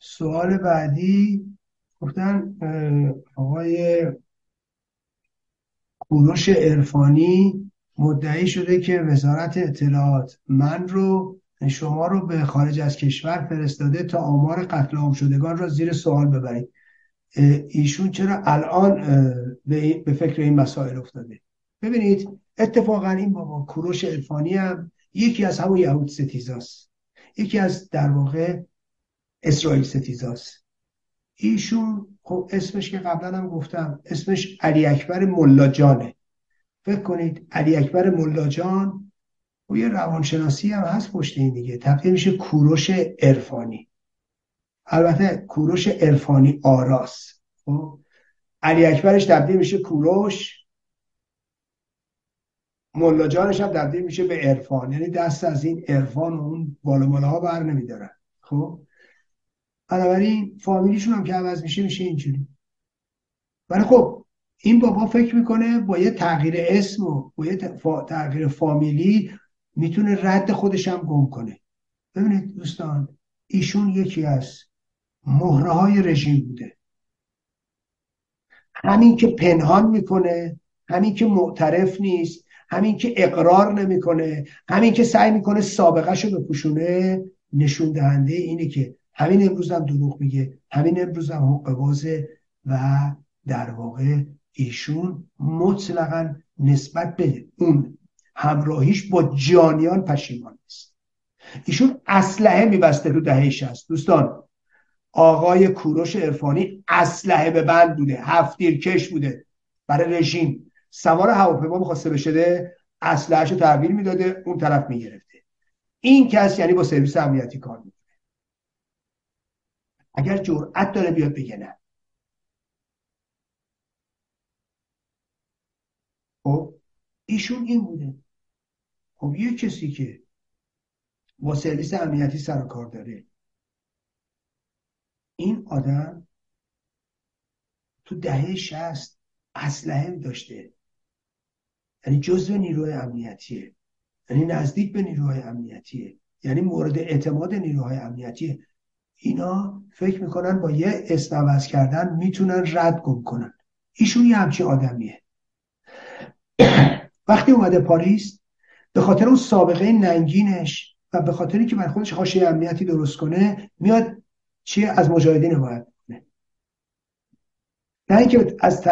سوال بعدی گفتن آقای کوروش عرفانی مدعی شده که وزارت اطلاعات من رو شما رو به خارج از کشور فرستاده تا آمار قتل عام شدگان را زیر سوال ببرید. ایشون چرا الان به فکر این مسائل افتاده؟ ببینید اتفاقا این بابا کوروش عرفانی هم یکی از همون یهود ستیزاست. یکی از در واقع اسرائیل ستیزاست. ایشون خب اسمش که قبلا هم گفتم اسمش علی اکبر ملاجانه فکر کنید علی اکبر ملاجان و یه روانشناسی هم هست پشت این دیگه. تبدیل میشه کوروش عرفانی. البته کوروش عرفانی آراس خب علی اکبرش تبدیل میشه کوروش ملا جانش هم تبدیل میشه به عرفان. یعنی دست از این عرفان و اون بالا ها بر نمیدارن. خب بنابراین فامیلیشون هم که عوض میشه میشه اینجوری. ولی خب این بابا فکر می‌کنه با یه تغییر اسم و با یه تغییر فامیلی می‌تونه رد خودش هم گم کنه. ببینید دوستان ایشون یکی از مهره های رژیم بوده. همین که پنهان می‌کنه همین که معترف نیست همین که اقرار نمی‌کنه همین که سعی می‌کنه سابقه رو بپوشونه نشون دهنده اینه که همین امروز هم دروغ میگه. همین امروز هم حق و در واقع ایشون مطلقا نسبت به اون همراهیش با جانیان پشیمان است ایشون اسلحه میبسته رو دهه شست دوستان آقای کوروش عرفانی اسلحه به بند بوده هفتیر کش بوده برای رژیم. سوار هواپیما می‌خواسته بشه اسلحهشو تحویل می‌داده اون طرف می‌گرفته. این کس یعنی با سرویس امنیتی کار می‌کنه. اگر جرأت داره بیاد بگه نه. خب ایشون این بوده. خب یه کسی که با سرویس امنیتی سر کار داره این آدم تو دهه شست اسلحه داشته. یعنی جزء نیروهای امنیتیه. یعنی نزدیک به نیروهای امنیتیه. یعنی مورد اعتماد نیروهای امنیتیه. اینا فکر می‌کنن با یه اسم کردن می‌تونن رد گم کنن. ایشون یه همچین آدمیه. وقتی اومده پاریس به خاطر اون سابقه ننگینش و به خاطری که بر خودش حاشیه امنیتی درست کنه میاد چیه از مجاهدین باید نه اینکه از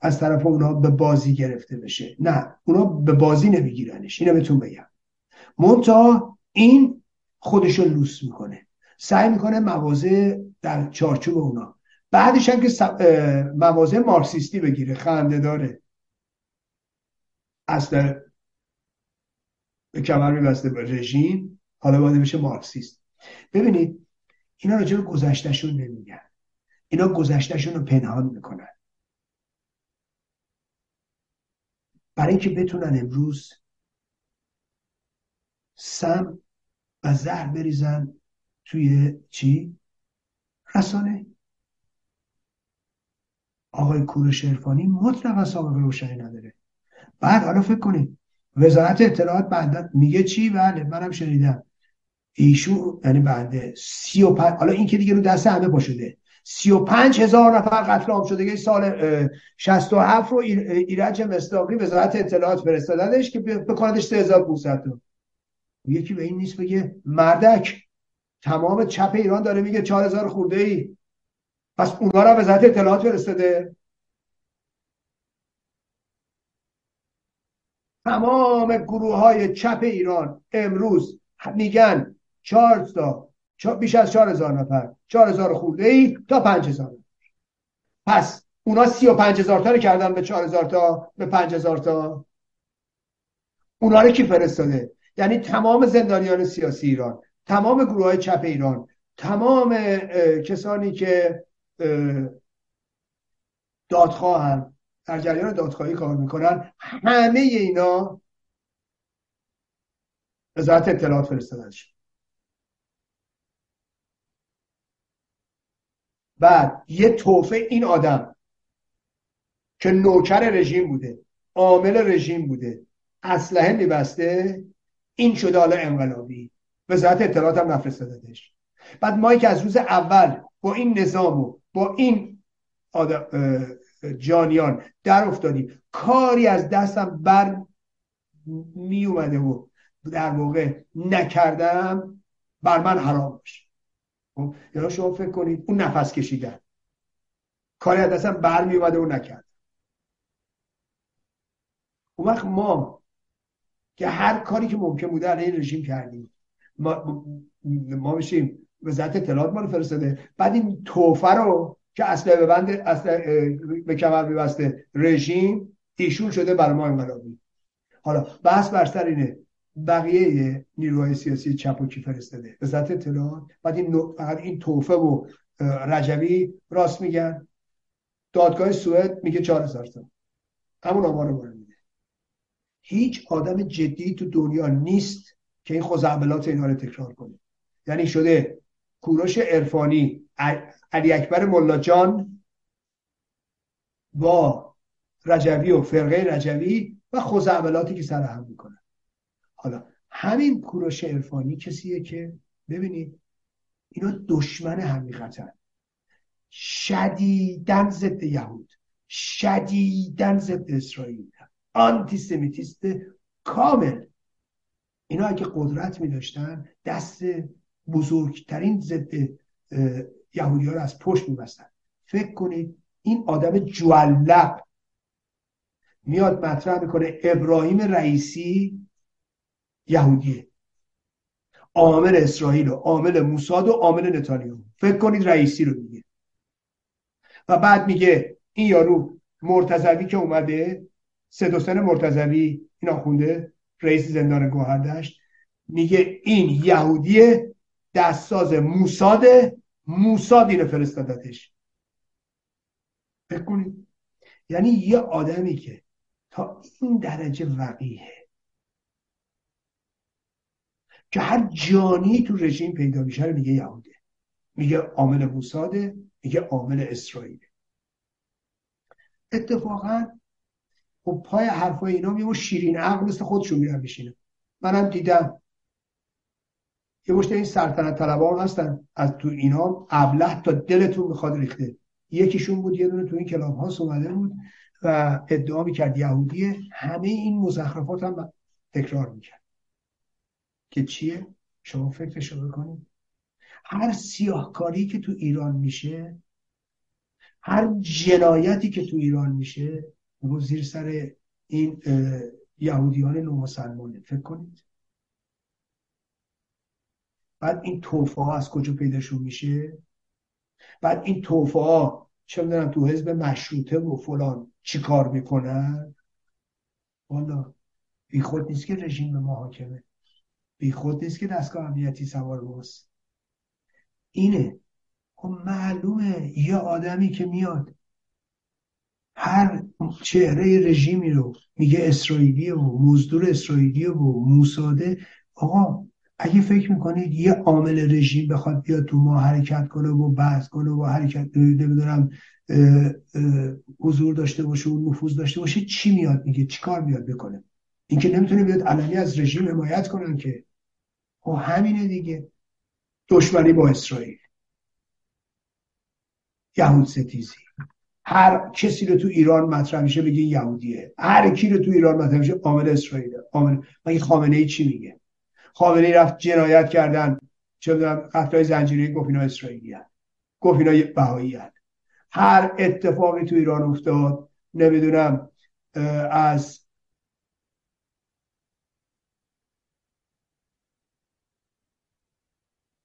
از طرف اونا به بازی گرفته بشه. نه اونا به بازی نمیگیرنش. اینو بهتون بگم. منتها این خودشو لوس می‌کنه. سعی می‌کنه موازه در چارچوب اونا. بعدش هم که موازه مارکسیستی بگیره خنده داره. اصلا به کمر میبسته به رژیم. حالا باید بشه مارکسیست. ببینید اینا راجع به گذشتهشون نمیگن. اینا گذشتهشون رو پنهان می‌کنن. برای اینکه بتونن امروز سم و زهر بریزن توی چی؟ رسانه. آقای کوروش عرفانی مطلقا سابقه روشنی نداره. بعد حالا فکر کنید وزارت اطلاعات بعد میگه چی؟ بله منم شنیدم. ایشون یعنی بعد سی و پنج حالا این که دیگه رو دست همه پا شده. سی و پنج هزار نفر قتل عام شده سال شست و هفت رو ایرج مستاقی وزارت اطلاعات فرستادنش که هزار تا. یکی به این نیست بگه مردک. تمام چپ ایران داره میگه چهار هزار خورده ای پس اونا رو وزارت اطلاعات فرستاده. تمام گروه های چپ ایران امروز میگن چهار تا بیش از چهار هزار نفر چهار هزار خورده ای تا پنج هزار پس اونا سی و پنج هزار تا رو کردن به چهار هزار تا به پنج هزار تا. اونا رو کی فرستاده؟ یعنی تمام زندانیان سیاسی ایران. تمام گروه های چپ ایران تمام کسانی که دادخواهن در جریان دادخواهی کار می‌کنن همه اینا وزارت اطلاعات فرستادن بعد یه توفه این آدم که نوکر رژیم بوده عامل رژیم بوده اسلحه میبسته این شده حالا انقلابی. وزارت اطلاعات هم نفرستادش. بعد ما که از روز اول با این نظام و با این جانیان در افتادیم. کاری از دستم بر می اومده و در موقع نکردم بر من حرام باشه. یعنی شما فکر کنید اون نفس کشیدن. کاری از دستم بر می اومده و نکرد. اون وقت ما که هر کاری که ممکن بوده علیه رژیم کردیم. ما, ما میشیم وزارت اطلاعات ما رو فرستاده. بعد این توفه رو که اصلا به بند اصلا به کمر میبسته رژیم ایشون شده برای ما انقلابی. حالا بحث بر سر اینه بقیه نیروهای سیاسی چپ و کی فرستاده؟ وزارت اطلاعات. بعد این فقط این توفه و رجبی راست میگن. دادگاه سوئد میگه 4000 تا. همون آمار رو میده. هیچ آدم جدی تو دنیا نیست که این خزعبلات اینها رو تکرار کنه. یعنی شده کوروش عرفانی علی اکبر ملاجان با رجوی و فرقه رجوی و خزعبلاتی که سر هم می‌کنن. حالا همین کوروش عرفانی کسیه که ببینید اینا دشمن حقیقتن شدیدن ضد یهود شدیدن ضد اسرائیل. آنتیسمیتیست کامل. اینا اگه قدرت می داشتن دست بزرگترین ضد یهودی ها رو از پشت میبستن. فکر کنید این آدم جوالب میاد مطرح می‌کنه ابراهیم رئیسی یهودیه. عامل اسرائیل و عامل موساد و عامل نتانیاهو. فکر کنید رئیسی رو میگه. و بعد میگه این یارو مرتضوی که اومده سه دو سن مرتضوی این آخونده رئیس زندان گوهردشت میگه این یهودی دستساز موساد موساد اینو فرستادتش. بکنید یعنی یه آدمی که تا این درجه وقیه که هر جانی تو رژیم پیدا میشه رو میگه یهوده میگه عامل موساده میگه عامل اسرائیل. اتفاقا خب پای حرفای اینا میمون شیرین عقل مثل خودشون میرن بشینه منم دیدم. یه مشت این سلطنت طلبان هستن. از تو اینا ابله تا دلتون می‌خواد ریخته. یکیشون بود یه دونه تو این کلاب ها اومده بود و ادعا می‌کرد یهودیه. همه این مزخرفات هم تکرار می‌کرد. که چیه؟ شما فکرشو بکنید. هر سیاهکاری که تو ایران میشه هر جنایتی که تو ایران میشه رو زیر سر این یهودیان نومسلمانه. فکر کنید. بعد این توفه ها از کجا پیداشون میشه؟ بعد این توفه ها چه می‌دونم تو حزب مشروطه و فلان چی کار می‌کنن؟ والا بی خود نیست که رژیم به محاکمه بی خود نیست که دستگاه امنیتی سوار باست اینه. خب معلومه یه آدمی که میاد هر چهره رژیمی رو میگه اسرائیلی و مزدور اسرائیلی و موساده آقا اگه فکر می‌کنید یه عامل رژیم بخواد بیاد تو ما حرکت کنه و بحث کنه و حرکت نمی‌دونم حضور داشته باشه و نفوذ داشته باشه چی میاد؟ میگه چی کار میاد بکنه؟ اینکه نمی‌تونه بیاد علنی از رژیم حمایت کنن که؟ خب همینه دیگه. دشمنی با اسرائیل. یهود ستیزی. هر کسی رو تو ایران مطرح میشه بگه یهودیه. هر کی رو تو ایران مطرح میشه عامل اسرائیل عامل مگه خامنه ای چی میگه؟ خامنه ای رفت جنایت کردن. چه می‌دونم قتلای زنجیره گفت اینا اسرائیلی هست گفت اینا بهایی هست هر اتفاقی تو ایران افتاد نمی‌دونم از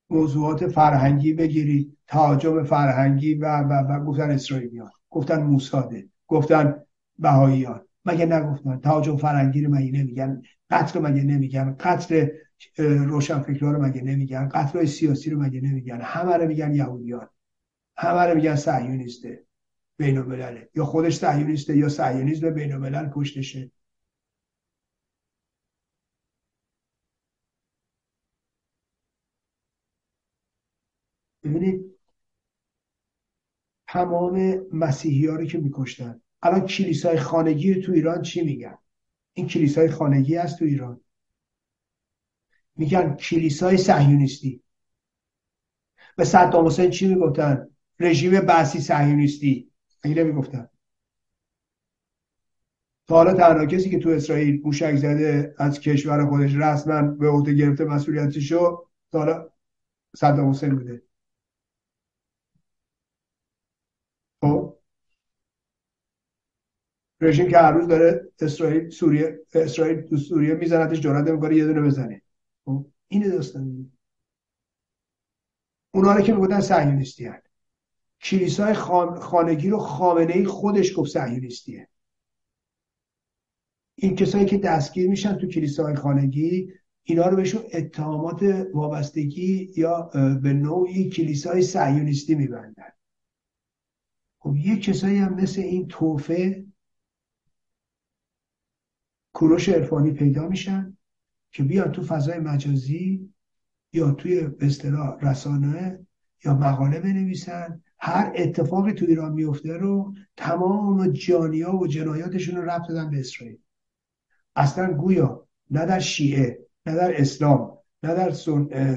موضوعات فرهنگی بگیرید تهاجم فرهنگی و و و گفتن اسرائیلیان. گفتن موساده گفتن بهاییان. مگه نگفتن؟ تهاجم فرهنگی رو مگه نمیگن؟ قتل رو مگه نمیگن؟ قتل روشنفکرها رو مگه نمیگن؟ قتل سیاسی رو مگه نمیگن؟ همه رو میگن یهودیان. همه رو میگن صهیونیسته بین یا خودش صهیونیسته یا صهیونیسم بین الملل پشتشه ببینید تمام مسیحی ها رو که میکشتن. الان کلیسای خانگی تو ایران چی میگن؟ این کلیسای خانگی هست تو ایران. میگن کلیسای صهیونیستی. به صدام حسین چی می‌گفتن؟ رژیم بعثی صهیونیستی. اگه نمی‌گفتن؟ تا حالا تنها کسی که تو اسرائیل موشک زده از کشور خودش رسما به عهده گرفته مسئولیتشو تا حالا صدام حسین بوده. خب. رژیم که هر روز داره اسرائیل سوریه اسرائیل تو سوریه میزنتش جرأت نمی‌کنه یه دونه بزنه. خب اینه داستان. اونا رو که می‌گفتن صهیونیستی هست کلیسای خانگی رو خامنه ای خودش گفت صهیونیستیه. این کسایی که دستگیر میشن تو کلیساهای خانگی اینا رو بهشون اتهامات وابستگی یا به نوعی کلیسای صهیونیستی میبندن. خب یه کسایی هم مثل این توفه کوروش عرفانی پیدا میشن که بیان تو فضای مجازی یا توی به رسانه یا مقاله بنویسن. هر اتفاقی تو ایران میفته رو تمام جانیا و جنایاتشون رو ربط دادن به اسرائیل. اصلا گویا نه در شیعه نه در اسلام. نه در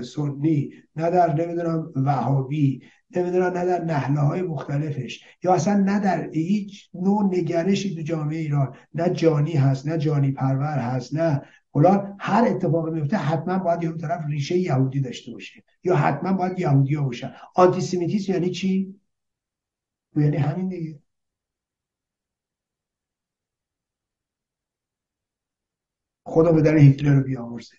سنی نه در نمی‌دونم وهابی نمی‌دونم نه در نحله های مختلفش. یا اصلا نه در هیچ نوع نگرشی تو جامعه ایران. نه جانی هست نه جانی پرور هست نه فلان. هر اتفاقی میفته حتما باید یه طرف ریشه یهودی داشته باشه. یا حتما باید یهودی ها باشن. آنتیسیمیتیسم یعنی چی؟ یعنی همین دیگه. خدا به در هیتلر رو بیامرزه.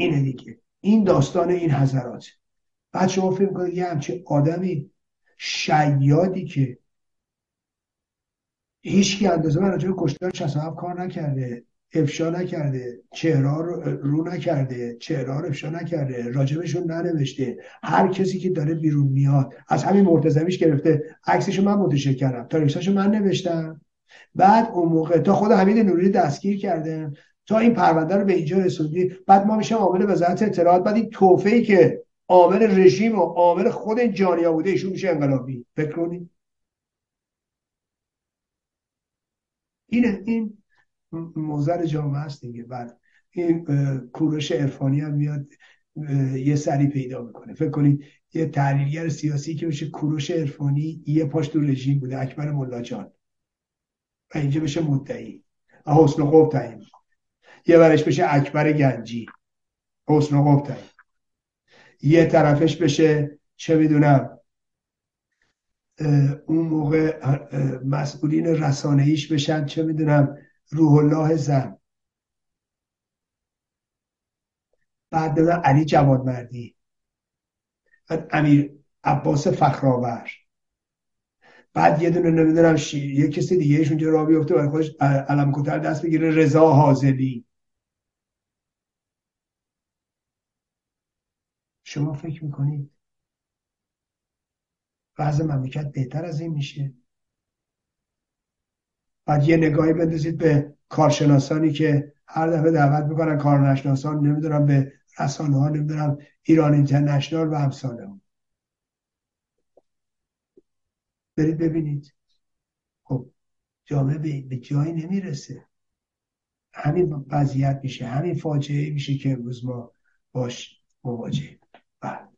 اینه دیگه. این داستان این حضرات. بعد شما فکر کنید یه همچه آدمی شیادی که هیچ اندازه من راجع به کشتار 67 کار نکرده افشا نکرده چهره رو رو نکرده چهره رو افشا نکرده راجبشون ننوشته هر کسی که داره بیرون میاد از همین مرتضویش گرفته عکسشو من منتشر کردم تاریخشو من نوشتم. بعد اون موقع تا خود حمید نوری دستگیر کرده تا این پرونده رو به اینجا رسوندی بعد ما میشه عامل وزارت اطلاعات بعد این توفه‌ای که عامل رژیم و عامل خود این جانیا بوده ایشون میشه انقلابی. فکر کنید اینه این موزر جامعه است دیگه. بعد این کورش عرفانی هم میاد یه سری پیدا می‌کنه. فکر کنید یه تحلیلگر سیاسی که بشه کوروش عرفانی یه پاش تو رژیم بوده اکبر ملاجان و اینجا بشه مدعی. حسن خوب تعیین یه برش بشه اکبر گنجی. حسن تعیین یه طرفش بشه چه می‌دونم اون موقع مسئولین رسانه ایش بشن چه می‌دونم روح الله زن. بعد دادن علی جوادمردی بعد امیر عباس فخرآور. بعد یه دونه نمی‌دونم یه کسی دیگه اونجا را بیفته برای خودش علم کتر دست بگیره رضا حاضلی شما فکر می‌کنید وضع مملکت بهتر از این میشه؟ بعد یه نگاهی بندازید به کارشناسانی که هر دفعه دعوت می‌کنن کارنشناسان نمی‌دونم به رسانه ها نمی‌دونم ایران اینترنشنال و همسانه هم. برید ببینید. خب جامعه به جایی نمی‌رسه. همین وضعیت میشه همین فاجعه میشه که امروز ما باش مواجهیم. بله